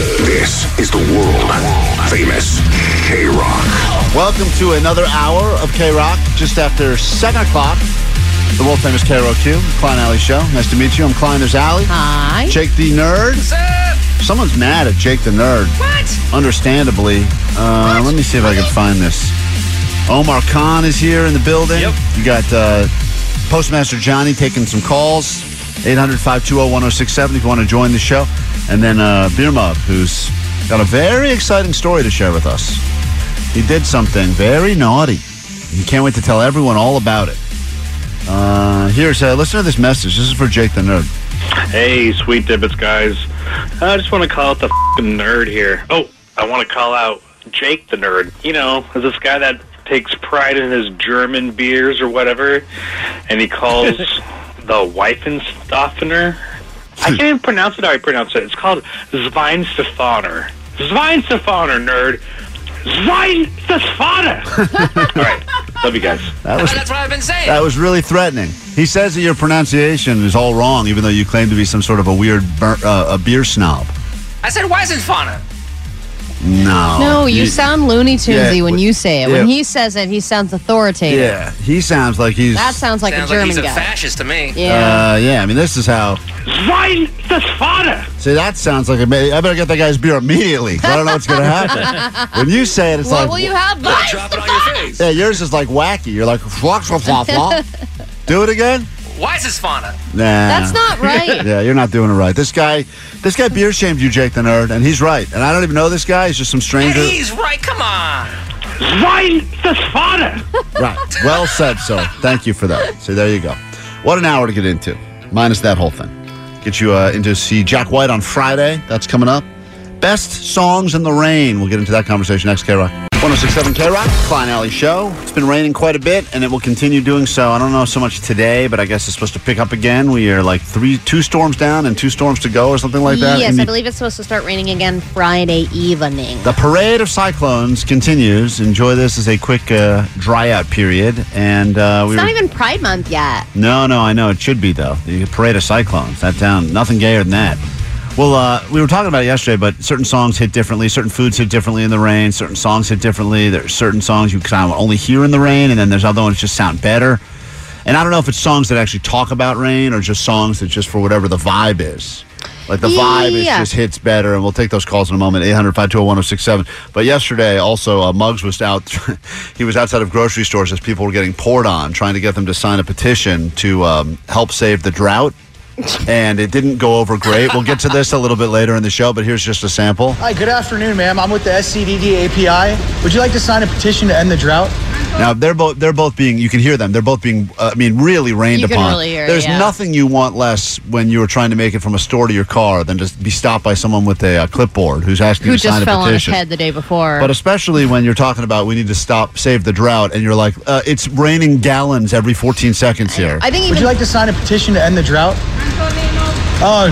This is the world famous K Rock. Welcome to another hour of K Rock, just after 7 o'clock. The world famous K Rock Q, Klein Ally Show. Nice to meet you. I'm Klein, there's Alley. Hi. Jake the Nerd. Someone's mad at Jake the Nerd. What? Understandably. Uh, let me see if I can find this. Omar Khan is here in the building. Yep. You got uh, Postmaster Johnny taking some calls. 800 520 1067 if you want to join the show. And then uh, Beer Mug, who's got a very exciting story to share with us. He did something very naughty. He can't wait to tell everyone all about it. Uh, here's, uh, listen to this message. This is for Jake the Nerd. Hey, sweet dibbits, guys. I just want to call out the fing nerd here. Oh, I want to call out Jake the nerd. You know, is this guy that takes pride in his German beers or whatever, and he calls the Weifenstoffener. I can't even pronounce it how I pronounce it. It's called Zweinstephaner. Zweinstephaner, nerd. Zweinstephaner! All right. Love you guys. That was, That's what I've been saying. that was really threatening. He says that your pronunciation is all wrong, even though you claim to be some sort of a weird bur- uh, a beer snob. I said Weizenfauna. No. No, you, sound Looney Tunesy Yeah, when you say it. yeah. When he says it, he sounds authoritative. Yeah, he sounds like he's. That sounds like Sounds a like German he's a guy. fascist to me. yeah. Uh, yeah, I mean, this is how. Zweinstephaner! See, that sounds like a. I better get that guy's beer immediately. I don't know what's going to happen. when you say it, it's what like. will you have? Drop it on your face. Yeah, yours is like wacky. You're like. Flop, flop, flop, flop. Do it again? Weizensfauna. Nah. That's not right. Yeah, you're not doing it right. This guy, this guy beer shamed you, Jake the Nerd, and he's right. And I don't even know this guy. He's just some And stranger. he's right. Come on. Zweinstephaner! Right. Well said, So Thank you for that. So there you go. What an hour to get into, minus that whole thing. Get you uh, into see Jack White on Friday. That's coming up. Best songs in the rain. We'll get into that conversation next. K Rock. 1067 K Rock, Klein Ally Show. It's been raining quite a bit, and it will continue doing so. I don't know so much today, but I guess it's supposed to pick up again. We are like three, two storms down and two storms to go, or something like that. yes, in I the- believe it's supposed to start raining again Friday evening. The parade of cyclones continues. Enjoy this as a quick uh, dry out period. And uh, we It's were- not even Pride Month yet. no, no, I know it should be though. The parade of cyclones. That town, nothing gayer than that. Well, uh, we were talking about it yesterday, but certain songs hit differently. Certain foods hit differently in the rain. Certain songs hit differently. There's certain songs you kind of only hear in the rain, and then there's other ones that just sound better. And I don't know if it's songs that actually talk about rain or just songs that just for whatever the vibe is. Like the vibe is just hits better, and we'll take those calls in a moment. 800 520 1067. But yesterday, also, uh, Muggs was out. he was outside of grocery stores as people were getting poured on, trying to get them to sign a petition to um, help save the drought. And it didn't go over great. We'll get to this a little bit later in the show, but here's just a sample. Hi, good afternoon, ma'am. I'm with the SCDD API. Would you like to sign a petition to end the drought? Now they're both they're both being you can hear them they're both being uh, I mean really rained You can upon. really hear There's yeah. nothing you want less when you're trying to make it from a store to your car than to be stopped by someone with a uh, clipboard who's asking Who you to sign a petition. Who just a fell on his head the day before. But especially when you're talking about we need to stop save the drought and you're like uh, it's raining gallons every 14 seconds here. I think Would you like to sign a petition to end the drought? Oh,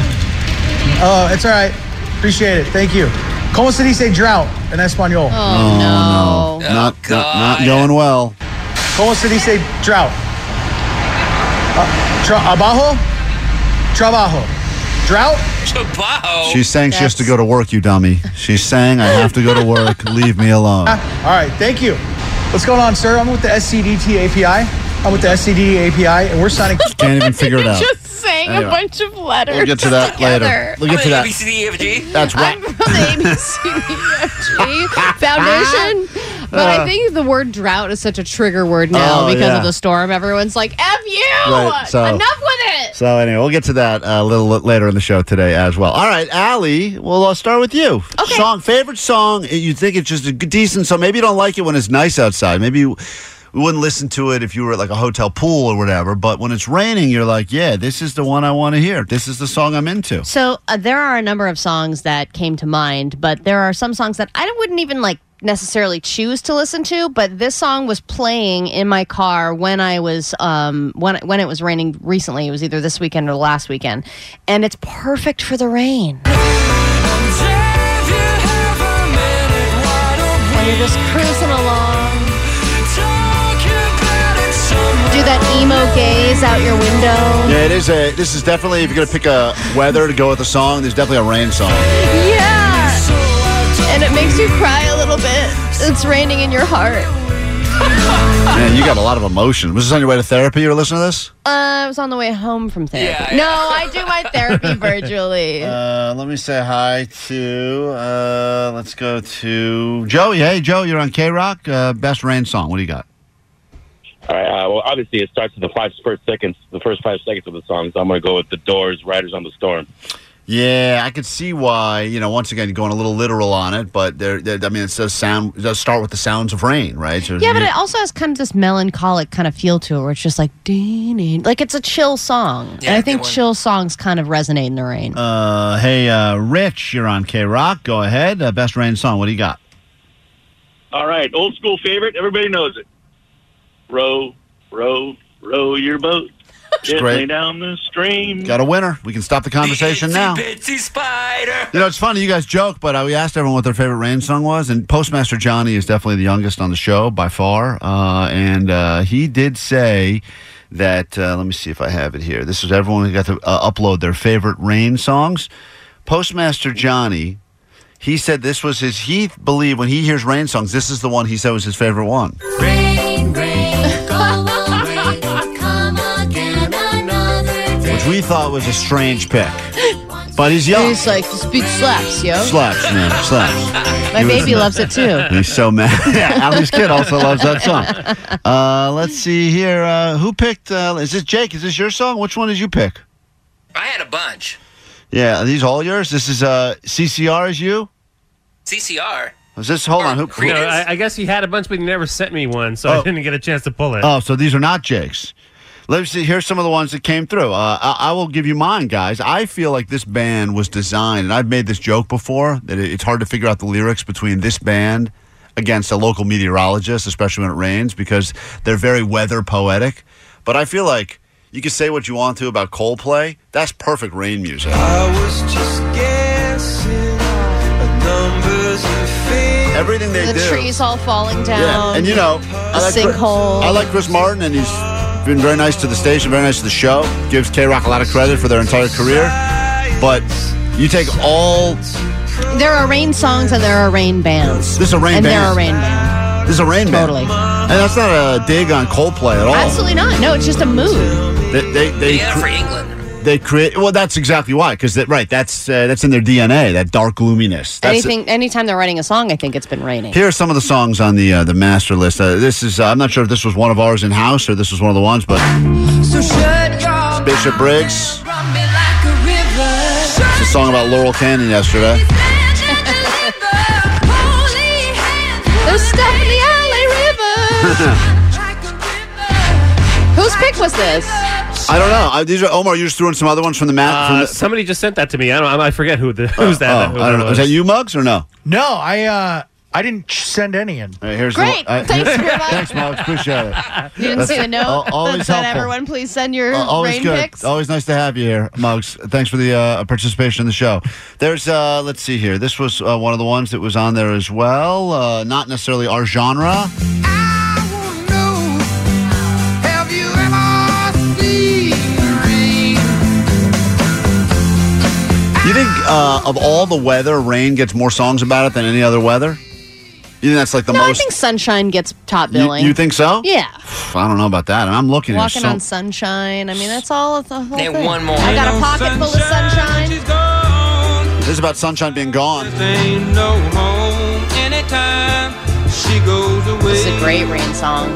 oh, it's all right. Appreciate it. Thank you. ¿Cómo se dice drought in español? oh, no. not, not not going well. ¿Cómo se dice drought? Uh, tra- abajo? Trabajo. Drought? Chabaho. She's saying she has to go to work, you dummy. She's saying I have to go to work. Leave me alone. All right, thank you. What's going on, sir? I'm with the SCDT API. I'm with the SCDT API, and we're signing. Can't even figure it out. Just saying Anyway. a bunch of letters. We'll get to that together. later. We'll get to that. B, C, D, E, F, G. That's right. I'm from the ABCDFG Foundation. But I think the word drought is such a trigger word now Oh, because yeah. of the storm. Everyone's like, F you! Right, so- Enough with it! So anyway, we'll get to that uh, a little li- later in the show today as well. All right, Allie, we'll uh, start with you. Okay. Song, favorite song? You think it's just a good, decent song? Maybe you don't like it when it's nice outside. Maybe you, we wouldn't listen to it if you were at like a hotel pool or whatever. But when it's raining, you're like, yeah, this is the one I want to hear. This is the song I'm into. So uh, there are a number of songs that came to mind, but there are some songs that I wouldn't even like necessarily choose to listen to. But this song was playing in my car when I was um, when when it was raining recently. It was either this weekend or last weekend, and it's perfect for the rain. When you're just cruising along, emo gaze out your window. Yeah, it is a. This is definitely if you're gonna pick a weather to go with a song. There's definitely a rain song. Yeah. And it makes you cry a little bit. It's raining in your heart. Man, you got a lot of emotion. Was this on your way to therapy? You were listening to this? Uh, I was on the way home from therapy. Yeah, yeah. No, I do my therapy virtually. Uh, let me say hi to. Uh, let's go to Joey. Hey, Joe, you're on K Rock. Uh, best rain song. What do you got? All right. Uh, well, obviously, it starts with the five first seconds, the first five seconds of the song. So I'm going to go with the Doors, "Riders on the Storm." Yeah, I could see why. You know, once again, going a little literal on it, but there. there- I mean, it does sound. It does start with the sounds of rain, right? So yeah, but it also has kind of this melancholic kind of feel to it where it's just like, ding, like it's a chill song. and I think chill songs kind of resonate in the rain. Uh, hey, uh, Rich, you're on K Rock. Go ahead. Uh, best rain song. What do you got? All right, old school favorite. Everybody knows it. Row, row, row your boat gently great. down the stream. Got a winner. We can stop the conversation Itsy now. Bitsy spider. You know, it's funny. You guys joke, but uh, we asked everyone what their favorite rain song was, and Postmaster Johnny is definitely the youngest on the show by far. Uh, and uh, he did say that. Uh, let me see if I have it here. This is everyone who got to uh, upload their favorite rain songs. Postmaster Johnny. He said this was his. He believed when he hears rain songs, this is the one he said was his favorite one. Which we thought was a strange pick, but he's young. He's like, this beat slaps, yo. Slaps, man, slaps. My He was- baby loves it too. He's so mad. yeah, Allie's kid also loves that song. Uh, let's see here. Uh, who picked? Uh, is this Jake? Is this your song? Which one did you pick? I had a bunch. Yeah, are these all yours? This is uh, CCR. Is you? CCR. Was this? Hold on. Who? Creed. who No, I, I guess he had a bunch, but he never sent me one, so Oh. I didn't get a chance to pull it. oh, so these are not Jake's. Let me see. Here's some of the ones that came through. Uh, I, I will give you mine, guys. I feel like this band was designed, and I've made this joke before that it- it's hard to figure out the lyrics between this band against a local meteorologist, especially when it rains, because they're very weather poetic. But I feel like you can say what you want to about Coldplay. That's perfect rain music. Everything they The do. The trees all falling down. Yeah, and you know, I like, sinkhole. I like Chris Martin, and he's been very nice to the station, very nice to the show. Gives K Rock a lot of credit for their entire career. But you take all There are rain songs and there are rain bands. This is a rain and band. there are rain bands. this is a rain band, Totally. and that's not a dig on Coldplay at all. Absolutely not. No, it's just a mood. They they they, Yeah, cre- for England. They create. Well, that's exactly why. Because that right, that's uh, that's in their DNA. That dark gloominess. That's Anything, anytime they're writing a song, I think it's been raining. Here are some of the songs on the uh, the master list. Uh, this is uh, I'm not sure if this was one of ours in house or this was one of the ones, but Bishop Briggs. It's a song about Laurel Canyon yesterday. There's stuff in the LA river. Whose pick was this? I don't know. I, these are Omar. You just threw in some other ones from the mat. from Uh, the, somebody just sent that to me. I don't. I forget who the, who's that. oh, who I don't know. was. Is that you, Mugs, or no? No, I uh I didn't send any in. All right, here's Great. The, one- Thanks, Grandma. Thanks, Mugs. Appreciate it. You didn't That's see the note al- always that said, helpful. "Everyone, please send your Uh, always rain good. picks." Always nice to have you here, Mugs. Thanks for the uh, participation in the show. There's, uh, let's see here. This was uh, one of the ones that was on there as well. Uh, not necessarily our genre. Uh, of all the weather, rain gets more songs about it than any other weather? You think that's like the no, I think Sunshine gets top billing. you think so? Yeah. I don't know about that. And I'm looking at Walking so, on sunshine. I mean, that's all the whole thing. one more. I got a pocket full of sunshine. This is about sunshine being gone. Ain't no home anytime she goes away. This is a great rain song.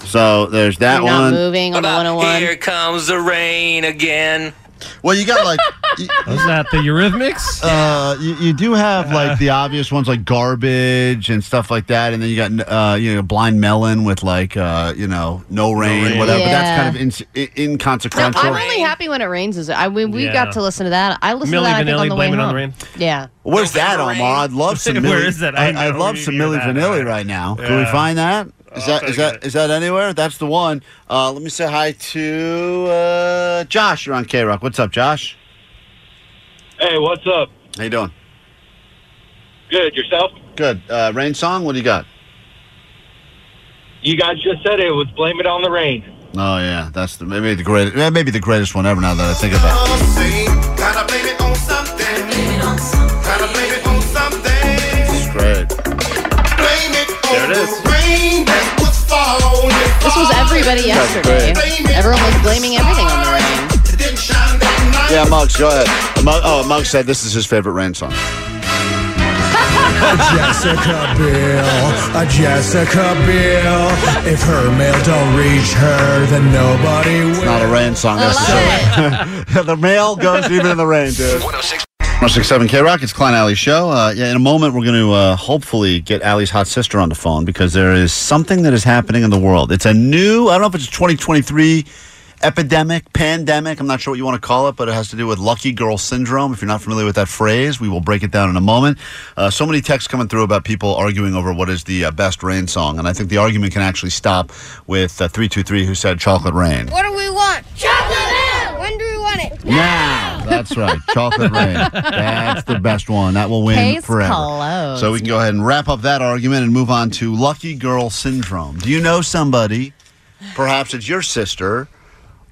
So there's that You're not one. moving on the 101. here comes the rain again. Well, you got like. y- Was that the Eurythmics? Uh, you, you do have like the obvious ones like garbage and stuff like that, and then you got uh, you know blind melon with like uh, you know no rain, rain. whatever. But that's kind of in, i- No, inconsequential. I'm only happy when it rains. Is it? I mean, we Yeah. got to listen to that. I listened Milli to that. I think, Vanilli, on the way Blame It on home. the Rain? Yeah. Where's that, November Omar? I'd love some. Where Milli- is that? I, I know, I'd love we some need to Milli that. Vanilli right now. Can we Yeah. find that? Is I'll that take is that it. is that anywhere? That's the one. Uh, let me say hi to uh, Josh. You're on K Rock. What's up, Josh? Hey, what's up? How you doing? Good. Yourself? Good. Uh, rain song. What do you got? You guys just said it was blame it on the rain. Oh yeah, that's the, maybe the greatest. Maybe the greatest one ever. Now that I think about it. Gotta blame it on something. Gotta blame it on something. It's great. Blame it on There it is. This was everybody yesterday. Everyone was blaming everything on the rain. It didn't shine that night. Yeah, Muggs, go ahead. Mug, oh, Muggs said this is his favorite rain song. Jessica Biel, a Jessica Biel. If her mail don't reach her, then nobody will. Not a rain song necessarily. the mail goes even in the rain, dude. 106. 106.7 K Rock, it's Klein Ally Show. Uh, yeah, in a moment, we're going to uh, hopefully get Allie's hot sister on the phone because there is something that is happening in the world. It's a new, I don't know if it's a 2023 epidemic, pandemic, I'm not sure what you want to call it, but it has to do with lucky girl syndrome. If you're not familiar with that phrase, we will break it down in a moment. Uh, so many texts coming through about people arguing over what is the uh, best rain song, and I think the argument can actually stop with uh, 323 who said Chocolate Rain. What do we want? Chocolate! Rain! When do we want it? Now, that's right. Chocolate rain. That's the best one. That will win Case forever. closed. So we can go ahead and wrap up that argument and move on to lucky girl syndrome. Do you know somebody, perhaps it's your sister,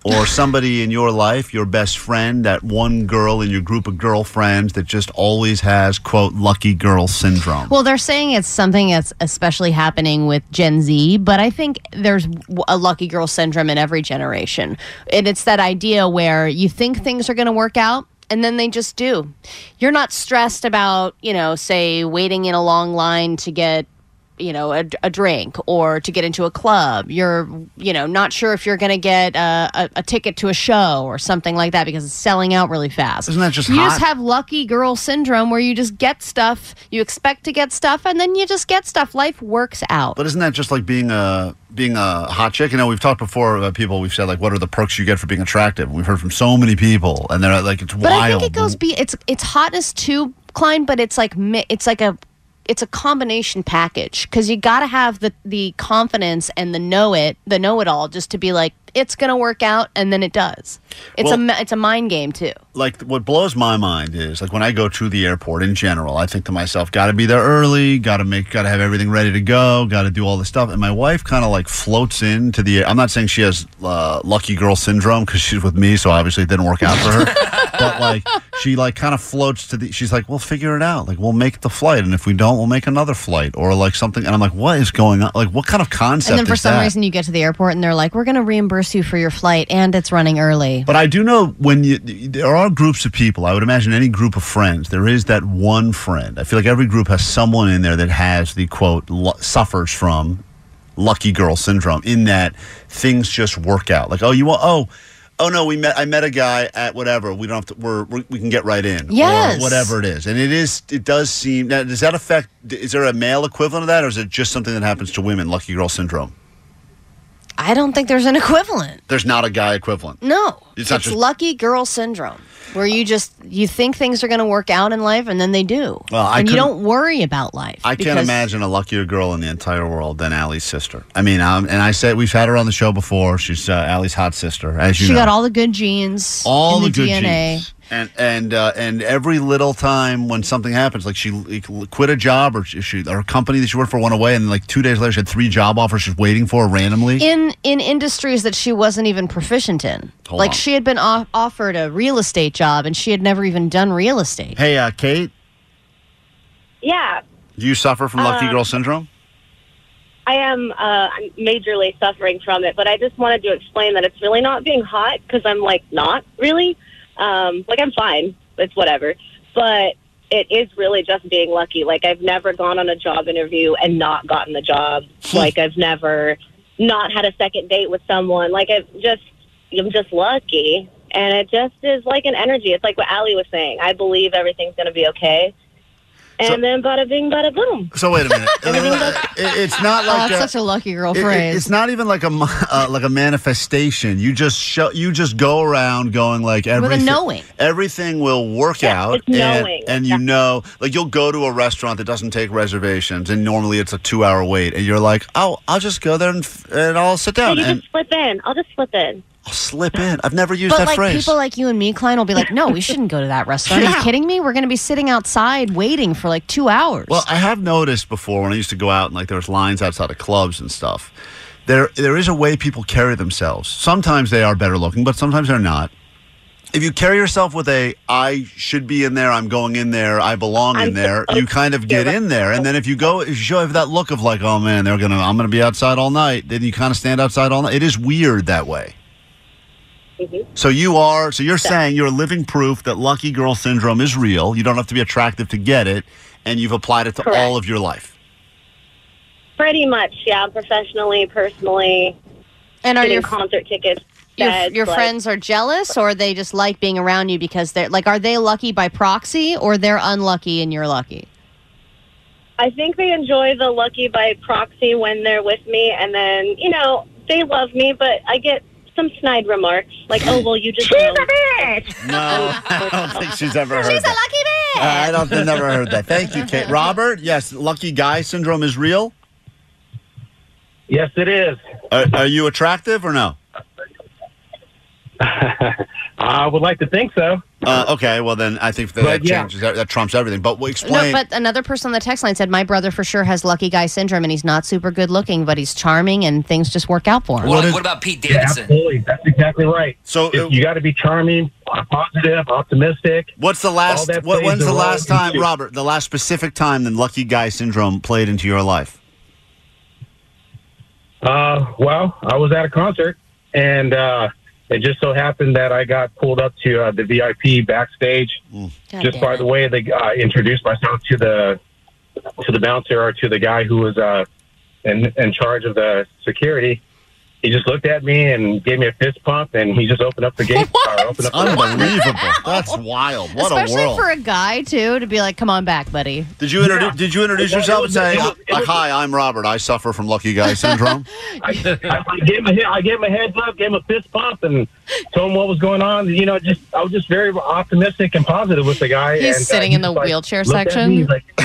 or somebody in your life, your best friend, that one girl in your group of girlfriends that just always has, quote, lucky girl syndrome? Well, they're saying it's something that's especially happening with Gen Z, but I think there's a lucky girl syndrome in every generation. And it's that idea where you think things are going to work out and then they just do. You're not stressed about, you know, say waiting in a long line to get you know a, a drink or to get into a club you're you know not sure if you're going to get uh, a, a ticket to a show or something like that because it's selling out really fast Isn't that just you hot? just have lucky girl syndrome where you just get stuff you expect to get stuff and then you just get stuff life works out But isn't that just like being a being a hot chick? You know, we've talked before about people. We've said like, what are the perks you get for being attractive? We've heard from so many people, and they're like, it's but wild. i think it goes be it's it's hotness too klein but it's like it's like a it's a combination package because you got to have the the confidence and the know it the know it all just to be like it's gonna work out and then it does it's Well- a it's a mind game too like what blows my mind is like when I go to the airport in general, I think to myself, got to be there early, got to make, got to have everything ready to go, got to do all this stuff. And my wife kind of like floats into the. I'm not saying she has uh, lucky girl syndrome because she's with me, so obviously it didn't work out for her. but like she like kind of floats to the. She's like, we'll figure it out. Like we'll make the flight, and if we don't, we'll make another flight or like something. And I'm like, what is going on? Like what kind of concept? and then for some that? reason you get to the airport and they're like we're gonna reimburse you for your flight and it's running early But I do know when you there are groups of people. I would imagine any group of friends, there is that one friend. I feel like every group has someone in there that has the quote suffers from lucky girl syndrome. In that things just work out. Like oh you want oh. Oh no, we met. I met a guy at whatever. We don't have to. We're, we we can get right in. Yes. whatever it is, and it is. It does seem. Now, does that affect? Is there a male equivalent of that, or is it just something that happens to women? Lucky girl syndrome. I don't think there's an equivalent There's not a guy equivalent. no It's it's, just- lucky girl syndrome where you just you think things are going to work out in life and then they do Well, I and you couldn't- don't worry about life I can't because- imagine a luckier girl in the entire world than Allie's sister. I mean, um, and I said we've had her on the show before. She's uh, Allie's hot sister, as you she know. got all the good genes all in the, the, good dna genes. And and uh, and every little time when something happens, like she l- quit a job or she, she or a company that she worked for went away, and like two days later she had three job offers she's waiting for randomly. in in industries that she wasn't even proficient in Hold like on. she had been off- offered a real estate job and she had never even done real estate hey, uh, Kate. Yeah. Do you suffer from lucky Uh, girl syndrome? I am uh, I'm majorly suffering from it, but I just wanted to explain that it's really not being hot because I'm like not really. Um, like I'm fine. It's whatever. But it is really just being lucky. Like I've never gone on a job interview and not gotten the job. like I've never not had a second date with someone. Like I've just I'm just lucky. And it just is like an energy. It's like what Allie was saying. I believe everything's going to be okay. And then bada bing, bada boom. So wait a minute. It- it's not Oh, like that's a- such a lucky girl it- it- it's not even like a uh, like a manifestation. You just show, you just go around going like everything. knowing. Everything will work out, it's knowing. and, and you know, like you'll go to a restaurant that doesn't take reservations, and normally it's a two-hour wait, and you're like, oh, I'll just go there and, f- and I'll sit So down you and just slip in. I'll just slip in. I'll slip in. I've never used but that like phrase. people like you and me, Klein, will be like, "No, we shouldn't go to that restaurant. Are you kidding me? We're going to be sitting outside waiting for like two hours." Well, I have noticed before when I used to go out and like there was lines outside of clubs and stuff. There, there is a way people carry themselves. Sometimes they are better looking, but sometimes they're not. If you carry yourself with a "I should be in there, I'm going in there, I belong in there," you kind of get in there, and then if you go, if you show that look of like, "Oh man, they're gonna, I'm gonna be outside all night," then you kind of stand outside all night. It is weird that way. Mm-hmm. So you are, so you're saying you're living proof that lucky girl syndrome is real. You don't have to be attractive to get it, and you've applied it to Correct. all of your life. Pretty much, yeah. Professionally, personally, and are your concert tickets. your, beds, your like- friends are jealous, or they just like being around you because they're like, are they lucky by proxy, or they're unlucky and you're lucky? I think they enjoy the lucky by proxy when they're with me, and then you know they love me, but I get some snide remarks like, "Oh, well, you just." She's a bitch. No, I don't think she's ever heard She's a that. lucky Uh. I don't I've never heard that. Thank you, Kate. Robert, yes, lucky guy syndrome is real. Yes, it is. Are, are you attractive or no? I would like to think so. Uh, okay, well then I think that, that yeah. changes that, that trumps everything. But we'll No, explain. but another person on the text line said, "My brother for sure has lucky guy syndrome, and he's not super good looking, but he's charming, and things just work out for him." What, is- what about Pete Yeah, Davidson? absolutely. That's exactly right. so If uh, you got to be charming, positive, optimistic. what's the last? that What, when's a the last time, into- Robert? The last specific time that lucky guy syndrome played into your life? Uh, well, I was at a concert, and uh, it just so happened that I got pulled up to uh, the VIP backstage. God just by it. the way they uh, introduced myself to the to the bouncer or to the guy who was uh, in in charge of the security. He just looked at me and gave me a fist pump, and he just opened up the gate. or opened up the Unbelievable. That's wild. What Especially a world. for a guy too, to be like, "Come on back, buddy." did you introduce? Yeah. Did you introduce It yourself and say, it was- it was- "Hi, I'm Robert. I suffer from lucky guy syndrome"? I, I, I gave him a, I gave him a heads up, gave him a fist pump, and told him what was going on. You know, just I was just very optimistic and positive with the guy. He's and, uh, sitting he in the like, wheelchair section. me, like, he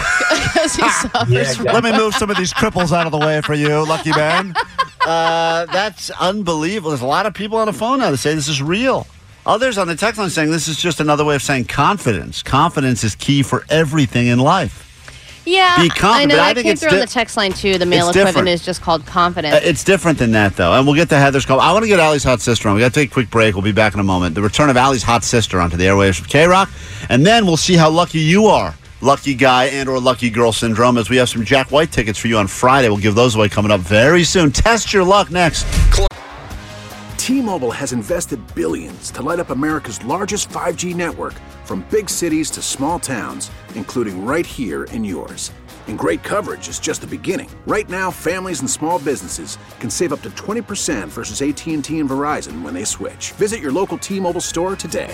Yeah, exactly. Let me move some of these cripples out of the way for you, lucky man. Uh, that's unbelievable. There's a lot of people on the phone now that say this is real. Others on the text line saying this is just another way of saying confidence. Confidence is key for everything in life. Yeah, Be confident, I know. I I think came it's through on the text line too. The male equivalent different. is just called confidence. Uh, It's different than that, though. And we'll get to Heather's call. I want to get Allie's hot sister on. We got to take a quick break. We'll be back in a moment. The return of Allie's hot sister onto the airwaves of K Rock, and then we'll see how lucky you are, lucky guy and or lucky girl syndrome. As we have some Jack White tickets for you on Friday, we'll give those away coming up very soon. Test your luck next. T-Mobile has invested billions to light up America's largest 5G network from big cities to small towns, including right here in yours. And great coverage is just the beginning. Right now, families and small businesses can save up to 20% versus AT&T and Verizon when they switch. Visit your local T-Mobile store today.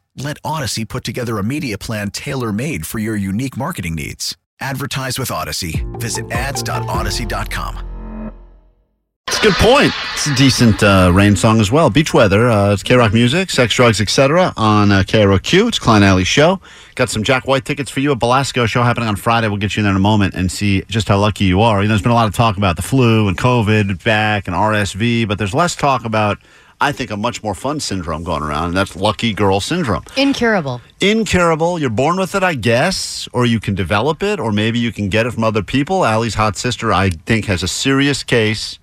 Let Audacy put together a media plan tailor made for your unique marketing needs. Advertise with Audacy. Visit ads.audacy.com. It's a good point. It's a decent uh, rain song as well. Beach weather. Uh, it's K Rock music, sex, drugs, etc. on uh, KROQ. It's Klein Ally Show. Got some Jack White tickets for you. A Belasco show happening on Friday. We'll get you in there in a moment and see just how lucky you are. You know, there's been a lot of talk about the flu and COVID back and RSV, but there's less talk about, I think, a much more fun syndrome going around, and that's lucky girl syndrome. Incurable. Incurable. You're born with it, I guess, or you can develop it, or maybe you can get it from other people. Allie's hot sister, I think, has a serious case,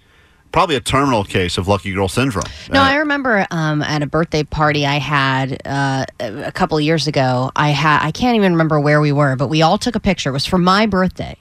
probably a terminal case of lucky girl syndrome. No, Uh, I remember um, at a birthday party I had uh, a couple of years ago. I had I can't even remember where we were, but we all took a picture. It was for my birthday,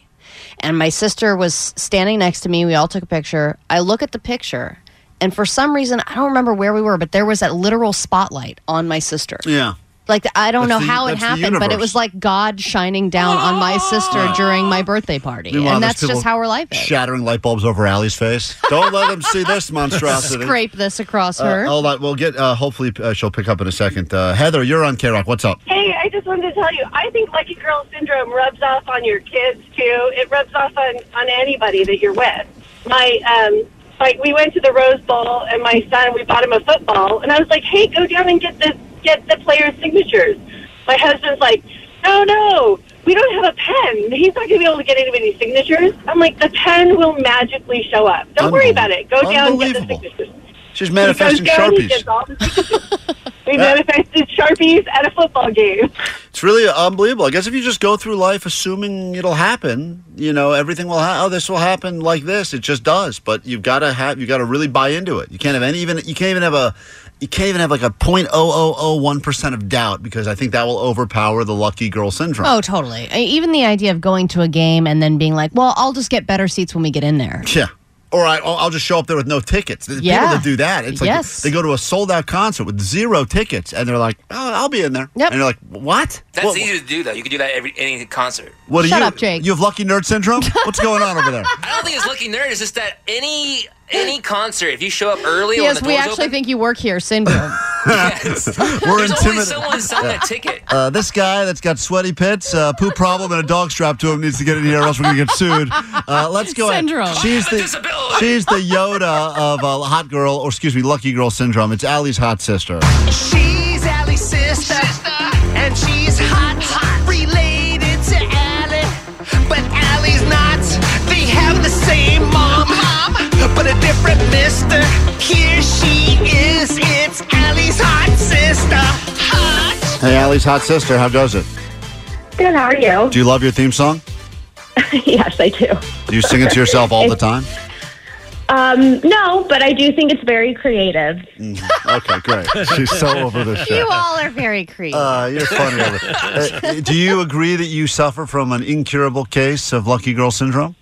and my sister was standing next to me. We all took a picture. I look at the picture, and for some reason I don't remember where we were, but there was that literal spotlight on my sister. yeah. Like I don't That's know the- how it that's the happened, but it universe. was like God shining down on my sister during my birthday party, Meanwhile, and there's that's just people how her life is. Shattering light bulbs over Allie's face. Don't let them see this monstrosity. Scrape this across Uh, her. hold on. We'll get, uh, hopefully, uh, she'll pick up in a second. Uh, Heather, you're on K Rock. What's up? Hey, I just wanted to tell you, I think lucky girl syndrome rubs off on your kids too. It rubs off on on anybody that you're with. My um, like we went to the Rose Bowl, and my son, we bought him a football, and I was like, hey, go down and get the get the players' signatures. My husband's like, no, no, we don't have a pen. He's not going to be able to get anybody's signatures. I'm like, the pen will magically show up. Don't worry about it. Go down and get the signatures. She's manifesting He goes down, he Sharpies. gets all we manifested Sharpies at a football game. It's really unbelievable. I guess if you just go through life assuming it'll happen, you know, everything will happen. Oh, this will happen like this. It just does. But you've got to have, you got to really buy into it. You can't have any, even, you can't even have a, you can't even have like a 0.0001% of doubt because I think that will overpower the lucky girl syndrome. Oh, totally. Even the idea of going to a game and then being like, well, I'll just get better seats when we get in there. Yeah. Or I, I'll I'll just show up there with no tickets. The Yeah. People that do that, it's like Yes. they go to a sold out concert with zero tickets, and they're like, "Oh, I'll be in there." Yep. And you're like, "What? That's What- easy to do, though. You can do that every any concert. What do Shut you? up, Jake. You have lucky nerd syndrome? What's going on over there? I don't think it's lucky nerd. It's just that any any concert, if you show up early, Yes, when the we doors actually open, think you work here, syndrome. Yes. We're there's always intimidated. someone selling a ticket. Uh, this guy that's got sweaty pits, uh, poop problem, and a dog strapped to him needs to get in here, or else we're gonna get sued. Uh, let's go. ahead. Syndrome. She's the she's the Yoda of uh, hot girl, or excuse me, lucky girl syndrome. It's Allie's hot sister. She's Allie's sister, and she's hot, hot, related to Allie, but Allie's not. They have the same mom, mom, but a different mister. Here she is. It's Allie's hot sister. Hot. Hey, Allie's hot sister, how goes it? Good, how are you? Do you love your theme song? yes, I do. Do you sing it to yourself all the time? Um, no, but I do think it's very creative. Okay, great. She's so over this shit. you all are very creative. Uh, you're funny. Uh, do you agree that you suffer from an incurable case of lucky girl syndrome?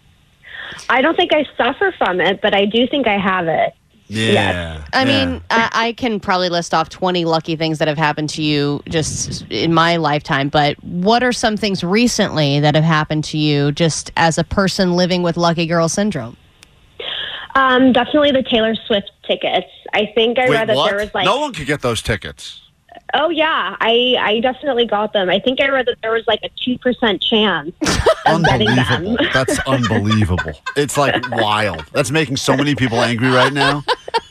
I don't think I suffer from it, but I do think I have it. Yeah. I mean, I, I can probably list off 20 lucky things that have happened to you just in my lifetime, but what are some things recently that have happened to you just as a person living with lucky girl syndrome? Um, definitely the Taylor Swift tickets. I think I Wait, read that what? there was like no one could get those tickets. Oh yeah, I I definitely got them. I think I read that there was like a two percent chance of getting them. Unbelievable. That's unbelievable. It's like wild. That's making so many people angry right now.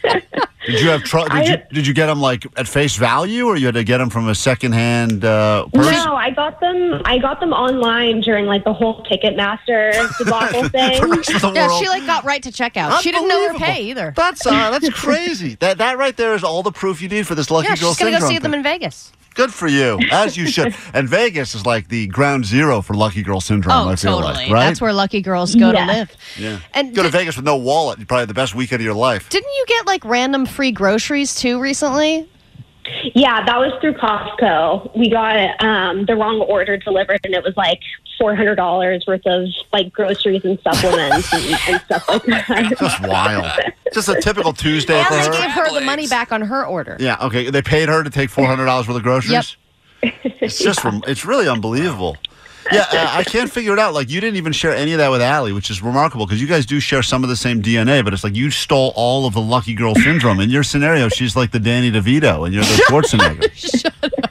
Did you have trouble? Did you did you get them like at face value, or you had to get them from a secondhand uh, person? No, I got them. I got them online during like the whole Ticketmaster debacle thing. Yeah, she like got right to checkout. She didn't know her pay either. That's uh, that's crazy. that that right there is all the proof you need for this lucky yeah, girl she's gonna go syndrome see them in Vegas. Good for you, as you should. and Vegas is like the ground zero for lucky girl syndrome. Oh, I feel totally. like, right? That's where lucky girls go Yeah. to live. yeah. And go to Vegas with no wallet. You probably the best weekend of your life. Didn't you get like random free groceries too recently? Yeah, that was through Costco. We got um, the wrong order delivered, and it was like four hundred dollars worth of like groceries and supplements and, and stuff like that. Just wild. Just a typical Tuesday And for they her. gave her the money back on her order. Yeah. Okay. They paid her to take four hundred dollars worth of groceries. Yep. It's just, rem- it's really unbelievable. Yeah, uh, I can't figure it out. Like, you didn't even share any of that with Allie, which is remarkable because you guys do share some of the same DNA, but it's like you stole all of the lucky girl syndrome. In your scenario, she's like the Danny DeVito and you're the Schwarzenegger.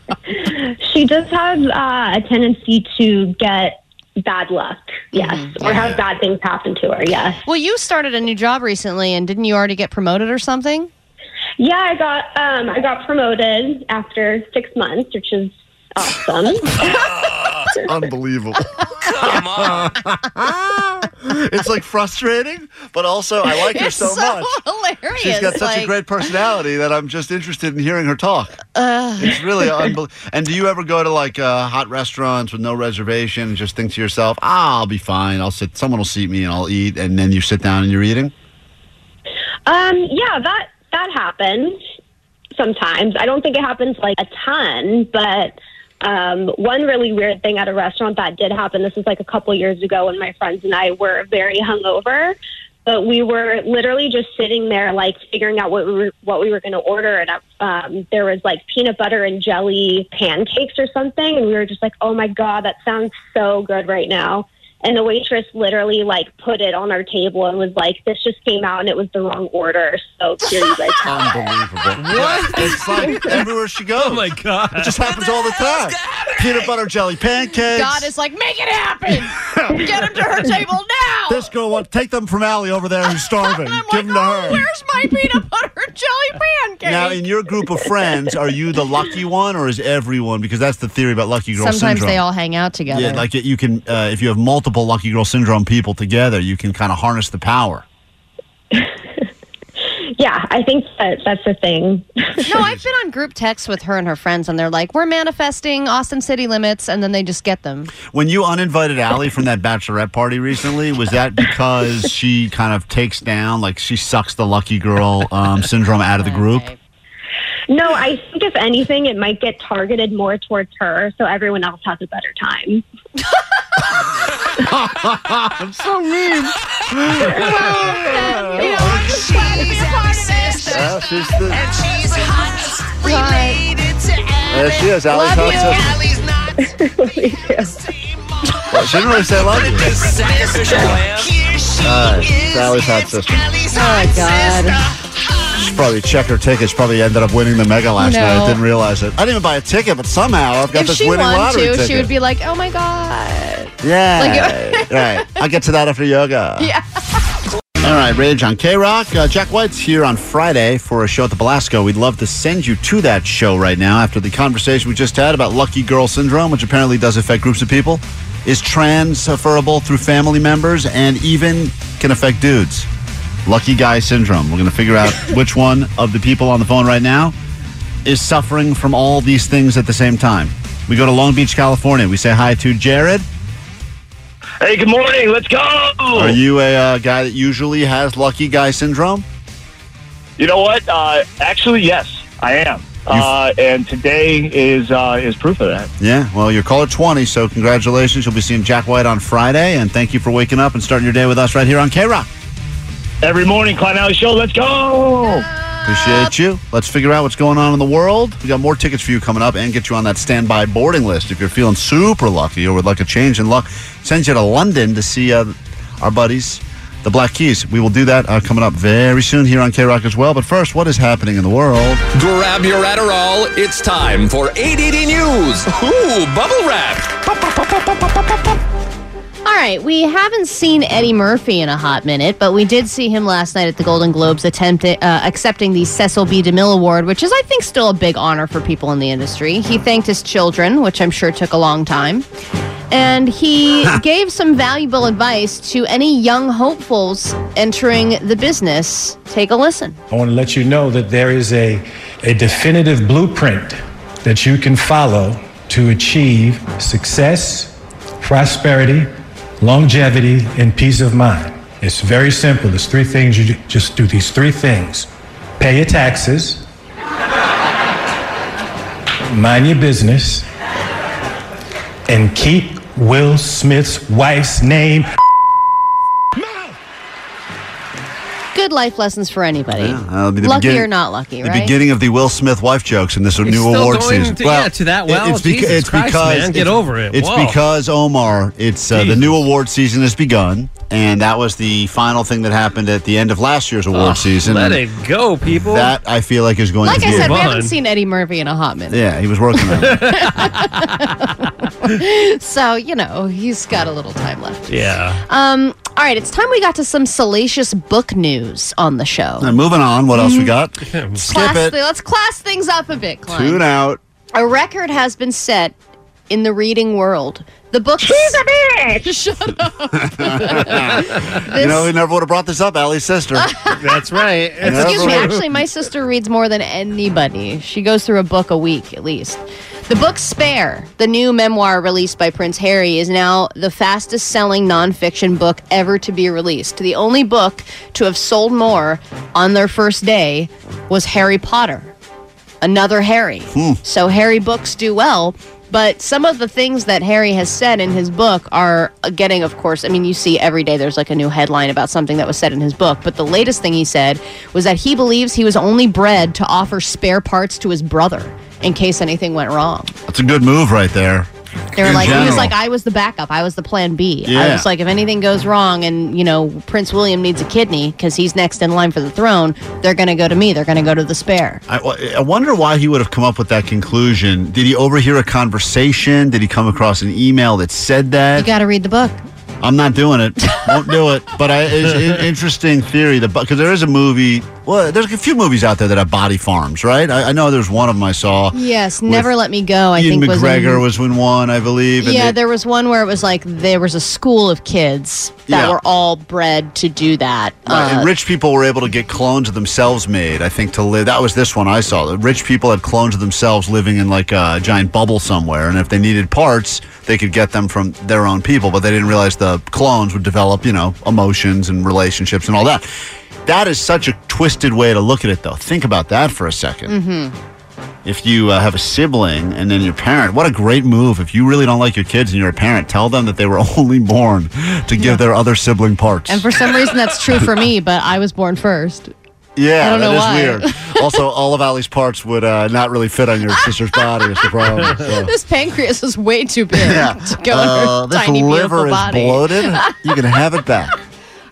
She does have uh, a tendency to get bad luck, yes, or have bad things happen to her, yes. Well, you started a new job recently, and didn't you already get promoted or something? Yeah, I got um, I got promoted after six months, which is awesome. Unbelievable. Come on. it's like frustrating, but also I like her It's so, so much. hilarious, She's got such a great personality that I'm just interested in hearing her talk. Uh, It's really unbelievable. And do you ever go to like uh, hot restaurants with no reservation and just think to yourself, ah, I'll be fine. I'll sit, someone will seat me and I'll eat. And then you sit down and you're eating? um, yeah, that that happens sometimes. I don't think it happens like a ton, but um, one really weird thing at a restaurant that did happen. This was like a couple years ago when my friends and I were very hungover. But we were literally just sitting there, like figuring out what we were what we were going to order, and um, there was like peanut butter and jelly pancakes or something, and we were just like, "Oh my god, that sounds so good right now!" And the waitress literally like put it on our table and was like, "This just came out and it was the wrong order, so here you guys have it." Unbelievable. What? It's like everywhere she goes. Oh my God. It just happens all the time. Peanut butter jelly pancakes. God is like, make it happen. Get them to her table now. This girl wants take them from Allie over there who's starving. Give them to her. Where's my peanut butter jelly pancake? Now, in your group of friends, are you the lucky one, or is everyone? Because that's the theory about lucky girl Sometimes syndrome. they all hang out together. Yeah, like you can, uh, if you have multiple lucky girl syndrome people together, you can kind of harness the power. Yeah, I think that that's the thing. no, I've been on group texts with her and her friends, and they're like, "We're manifesting Austin city limits," and then they just get them. When you uninvited Allie from that bachelorette party recently, was that because she kind of takes down, like she sucks the lucky girl um, syndrome out of the group? No, I think if anything, it might get targeted more towards her, so everyone else has a better time. I'm so mean. Yeah, she's the- And she's hot, related to There she is, Allie's hot sister. Well, she didn't really say love you. Sacrificial lamb. Uh, it's Allie's hot sister. She probably checked her tickets. Probably ended up winning the mega last No. night. Didn't realize it. I didn't even buy a ticket, but somehow I've got If this she winning lottery to, ticket. she would be like, "Oh my God." yeah, right. I'll get to that after yoga. Yeah. All right, Rage on K Rock. Uh, Jack White's here on Friday for a show at the Belasco. We'd love to send you to that show right now after the conversation we just had about lucky girl syndrome, which apparently does affect groups of people, is transferable through family members and even can affect dudes. Lucky guy syndrome. We're going to figure out which one of the people on the phone right now is suffering from all these things at the same time. We go to Long Beach, California. We say hi to Jared. Hey, good morning. Let's go. Are you a uh, guy that usually has lucky guy syndrome? You know what? Uh, actually, yes, I am. Uh, and today is uh, is proof of that. Yeah, well, you're caller 20, so congratulations. You'll be seeing Jack White on Friday, and thank you for waking up and starting your day with us right here on K Rock. Every morning, Klein Ally Show. Let's go. Appreciate you. Let's figure out what's going on in the world. We got more tickets for you coming up and get you on that standby boarding list. If you're feeling super lucky or would like a change in luck, send you to London to see uh, our buddies, the Black Keys. We will do that uh, coming up very soon here on K Rock as well. But first, what is happening in the world? Grab your Adderall. It's time for ADD News. Ooh, bubble wrap. All right, we haven't seen Eddie Murphy in a hot minute, but we did see him last night at the Golden Globes attempting, uh, accepting the Cecil B. DeMille Award, which is, I think, still a big honor for people in the industry. He thanked his children, which I'm sure took a long time. And he gave some valuable advice to any young hopefuls entering the business. Take a listen. I want to let you know that there is a, a definitive blueprint that you can follow to achieve success, prosperity, longevity, and peace of mind. It's very simple. There's three things you just do these three things pay your taxes, mind your business, and keep Will Smith's wife's name Good good life lessons for anybody. Yeah, that'll the lucky beginning- or not lucky, The right? beginning of the Will Smith wife jokes in this new still award going season. to- yeah, to that well? It's, beca- Jesus it's Christ, because man, get it's- over it. It's Whoa. because Omar. It's uh, the new award season has begun, and that was the final thing that happened at the end of last year's award Oh, season. let and it go, people. That I feel like is going to be like to I be. said, we haven't seen Eddie Murphy in a hot minute. yeah, he was working on it. so, you know, he's got a little time left. Yeah. Um, all right, it's time we got to some salacious book news on the show. Now, moving on. What else we got? Class Skip it. let's class things up a bit, Klein. Tune out. A record has been set in the reading world. The book. She's a bitch. Shut up. you know, we never would have brought this up. Ally's sister. That's right. Excuse me. Actually, my sister reads more than anybody. She goes through a book a week at least. The book Spare, the new memoir released by Prince Harry, is now the fastest selling nonfiction book ever to be released. The only book to have sold more on their first day was Harry Potter. Another Harry. Hmm. So Harry books do well. But some of the things that Harry has said in his book are getting, of course, I mean, you see every day there's like a new headline about something that was said in his book. But the latest thing he said was that he believes he was only bred to offer spare parts to his brother in case anything went wrong. That's a good move right there. They were In like, he was like, I was the backup. I was the plan B. I Yeah. was like, if anything goes wrong and, you know, Prince William needs a kidney because he's next in line for the throne, they're going to go to me. They're going to go to the spare. I, I wonder why he would have come up with that conclusion. Did he overhear a conversation? Did he come across an email that said that? You got to read the book. I'm not doing it. Won't do it. But I, it's an interesting theory. Because there is a movie. Well, there's a few movies out there that have body farms, right? I, I know there's one of them I saw. Yes, Never Let Me Go, I Ewan think was in- McGregor was in one, I believe. yeah, they- there was one where it was like there was a school of kids that Yeah. were all bred to do that. Right, Uh, and rich people were able to get clones of themselves made. I think to live. That was this one I saw. The rich people had clones of themselves living in like a giant bubble somewhere, and if they needed parts, they could get them from their own people. But they didn't realize the clones would develop, you know, emotions and relationships and all that. That is such a twisted way to look at it, though. Think about that for a 2nd mhm. If you uh, have a sibling and then your parent, what a great move. If you really don't like your kids and you're a parent, tell them that they were only born to give their other sibling parts. And for some reason, that's true for me, but I was born first. Yeah, I don't know why. weird. also, all of Ally's parts would uh, not really fit on your sister's body. Is the problem? So. This pancreas is way too big Yeah. to go in Uh, this tiny, liver is body. bloated. You can have it back.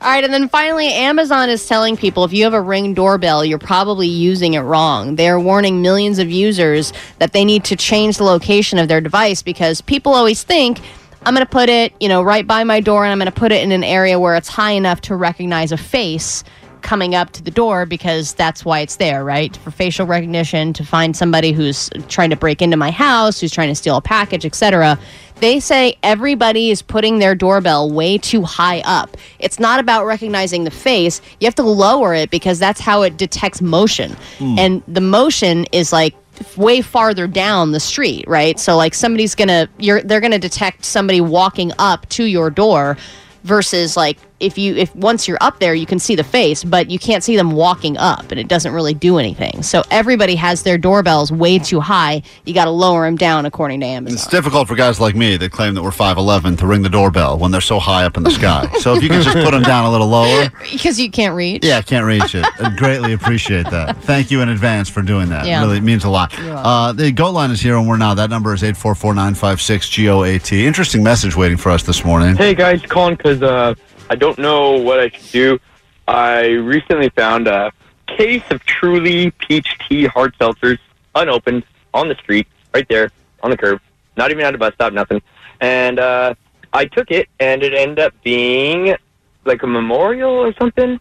All right, and then finally, Amazon is telling people if you have a ring doorbell, you're probably using it wrong. They're warning millions of users that they need to change the location of their device because people always think, I'm going to put it, you know, right by my door and I'm going to put it in an area where it's high enough to recognize a face coming up to the door because that's why it's there, right? For facial recognition, to find somebody who's trying to break into my house, who's trying to steal a package, etc. They say everybody is putting their doorbell way too high up. It's not about recognizing the face. You have to lower it because that's how it detects motion. Hmm. And the motion is like way farther down the street, right? So like somebody's going to you're they're going to detect somebody walking up to your door versus like if you if once you're up there you can see the face but you can't see them walking up and it doesn't really do anything so everybody has their doorbells way too high you got to lower them down according to amazon It's difficult for guys like me that claim that we're 5'11 to ring the doorbell when they're so high up in the sky. So if you can just put them down a little lower. because you can't reach Yeah, I can't reach it. I greatly appreciate that. Thank you in advance for doing that. Yeah. Really, it means a lot. Uh, the GOAT line is here and we're now. That number is 844-956-GOAT. Interesting message waiting for us this morning. Hey guys, calling because uh, I don't know what I should do. I recently found a case of Truly Peach Tea hard seltzers, unopened, on the street, right there, on the curb. Not even at a bus stop, nothing. And uh, I took it, and it ended up being like a memorial or something.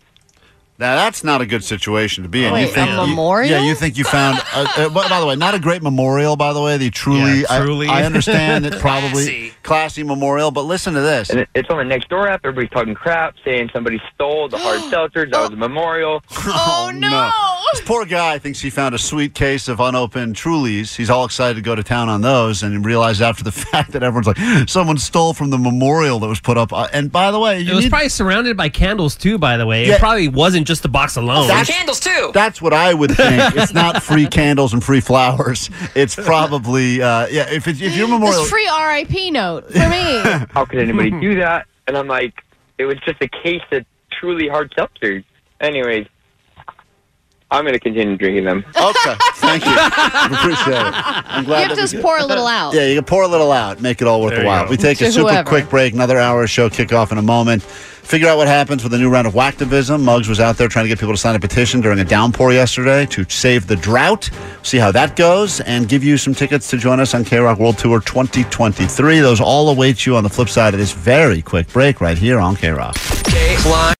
Now that's not a good situation to be in. Wait, you a think you- memorial? yeah, you think you found. Uh, uh, by by the way, not a great memorial. By the way, the truly. Yeah, truly. I, I understand that probably classy. memorial, but listen to this. And it's on the Nextdoor app. Everybody's talking crap, saying somebody stole the hard seltzers. That was a memorial. Oh, no. This poor guy thinks he found a sweet case of unopened Trulies. He's all excited to go to town on those and he realized after the fact that everyone's like, someone stole from the memorial that was put up. Uh, and by the way, you It was need- probably surrounded by candles too. By the way, Yeah. it probably wasn't just the box alone. candles too. That's what I would think. it's not free candles and free flowers. It's probably, uh, yeah, if, it's, if your memorial. this free rip note for me How could anybody do that? And I'm like, it was just a case of truly hard seltzers. Anyways, I'm going to continue drinking them. Okay, thank you. Appreciate it. I'm glad You have that to we just pour a little out. Yeah, you can pour a little out, make it all worth There the while. We take To a super whoever. quick break, another hour of show kickoff in a moment. Figure out what happens with the new round of whacktivism. Muggs was out there trying to get people to sign a petition during a downpour yesterday to save the drought. See how that goes and give you some tickets to join us on KROQ World Tour 2023. Those all await you on the flip side of this very quick break right here on KROQ.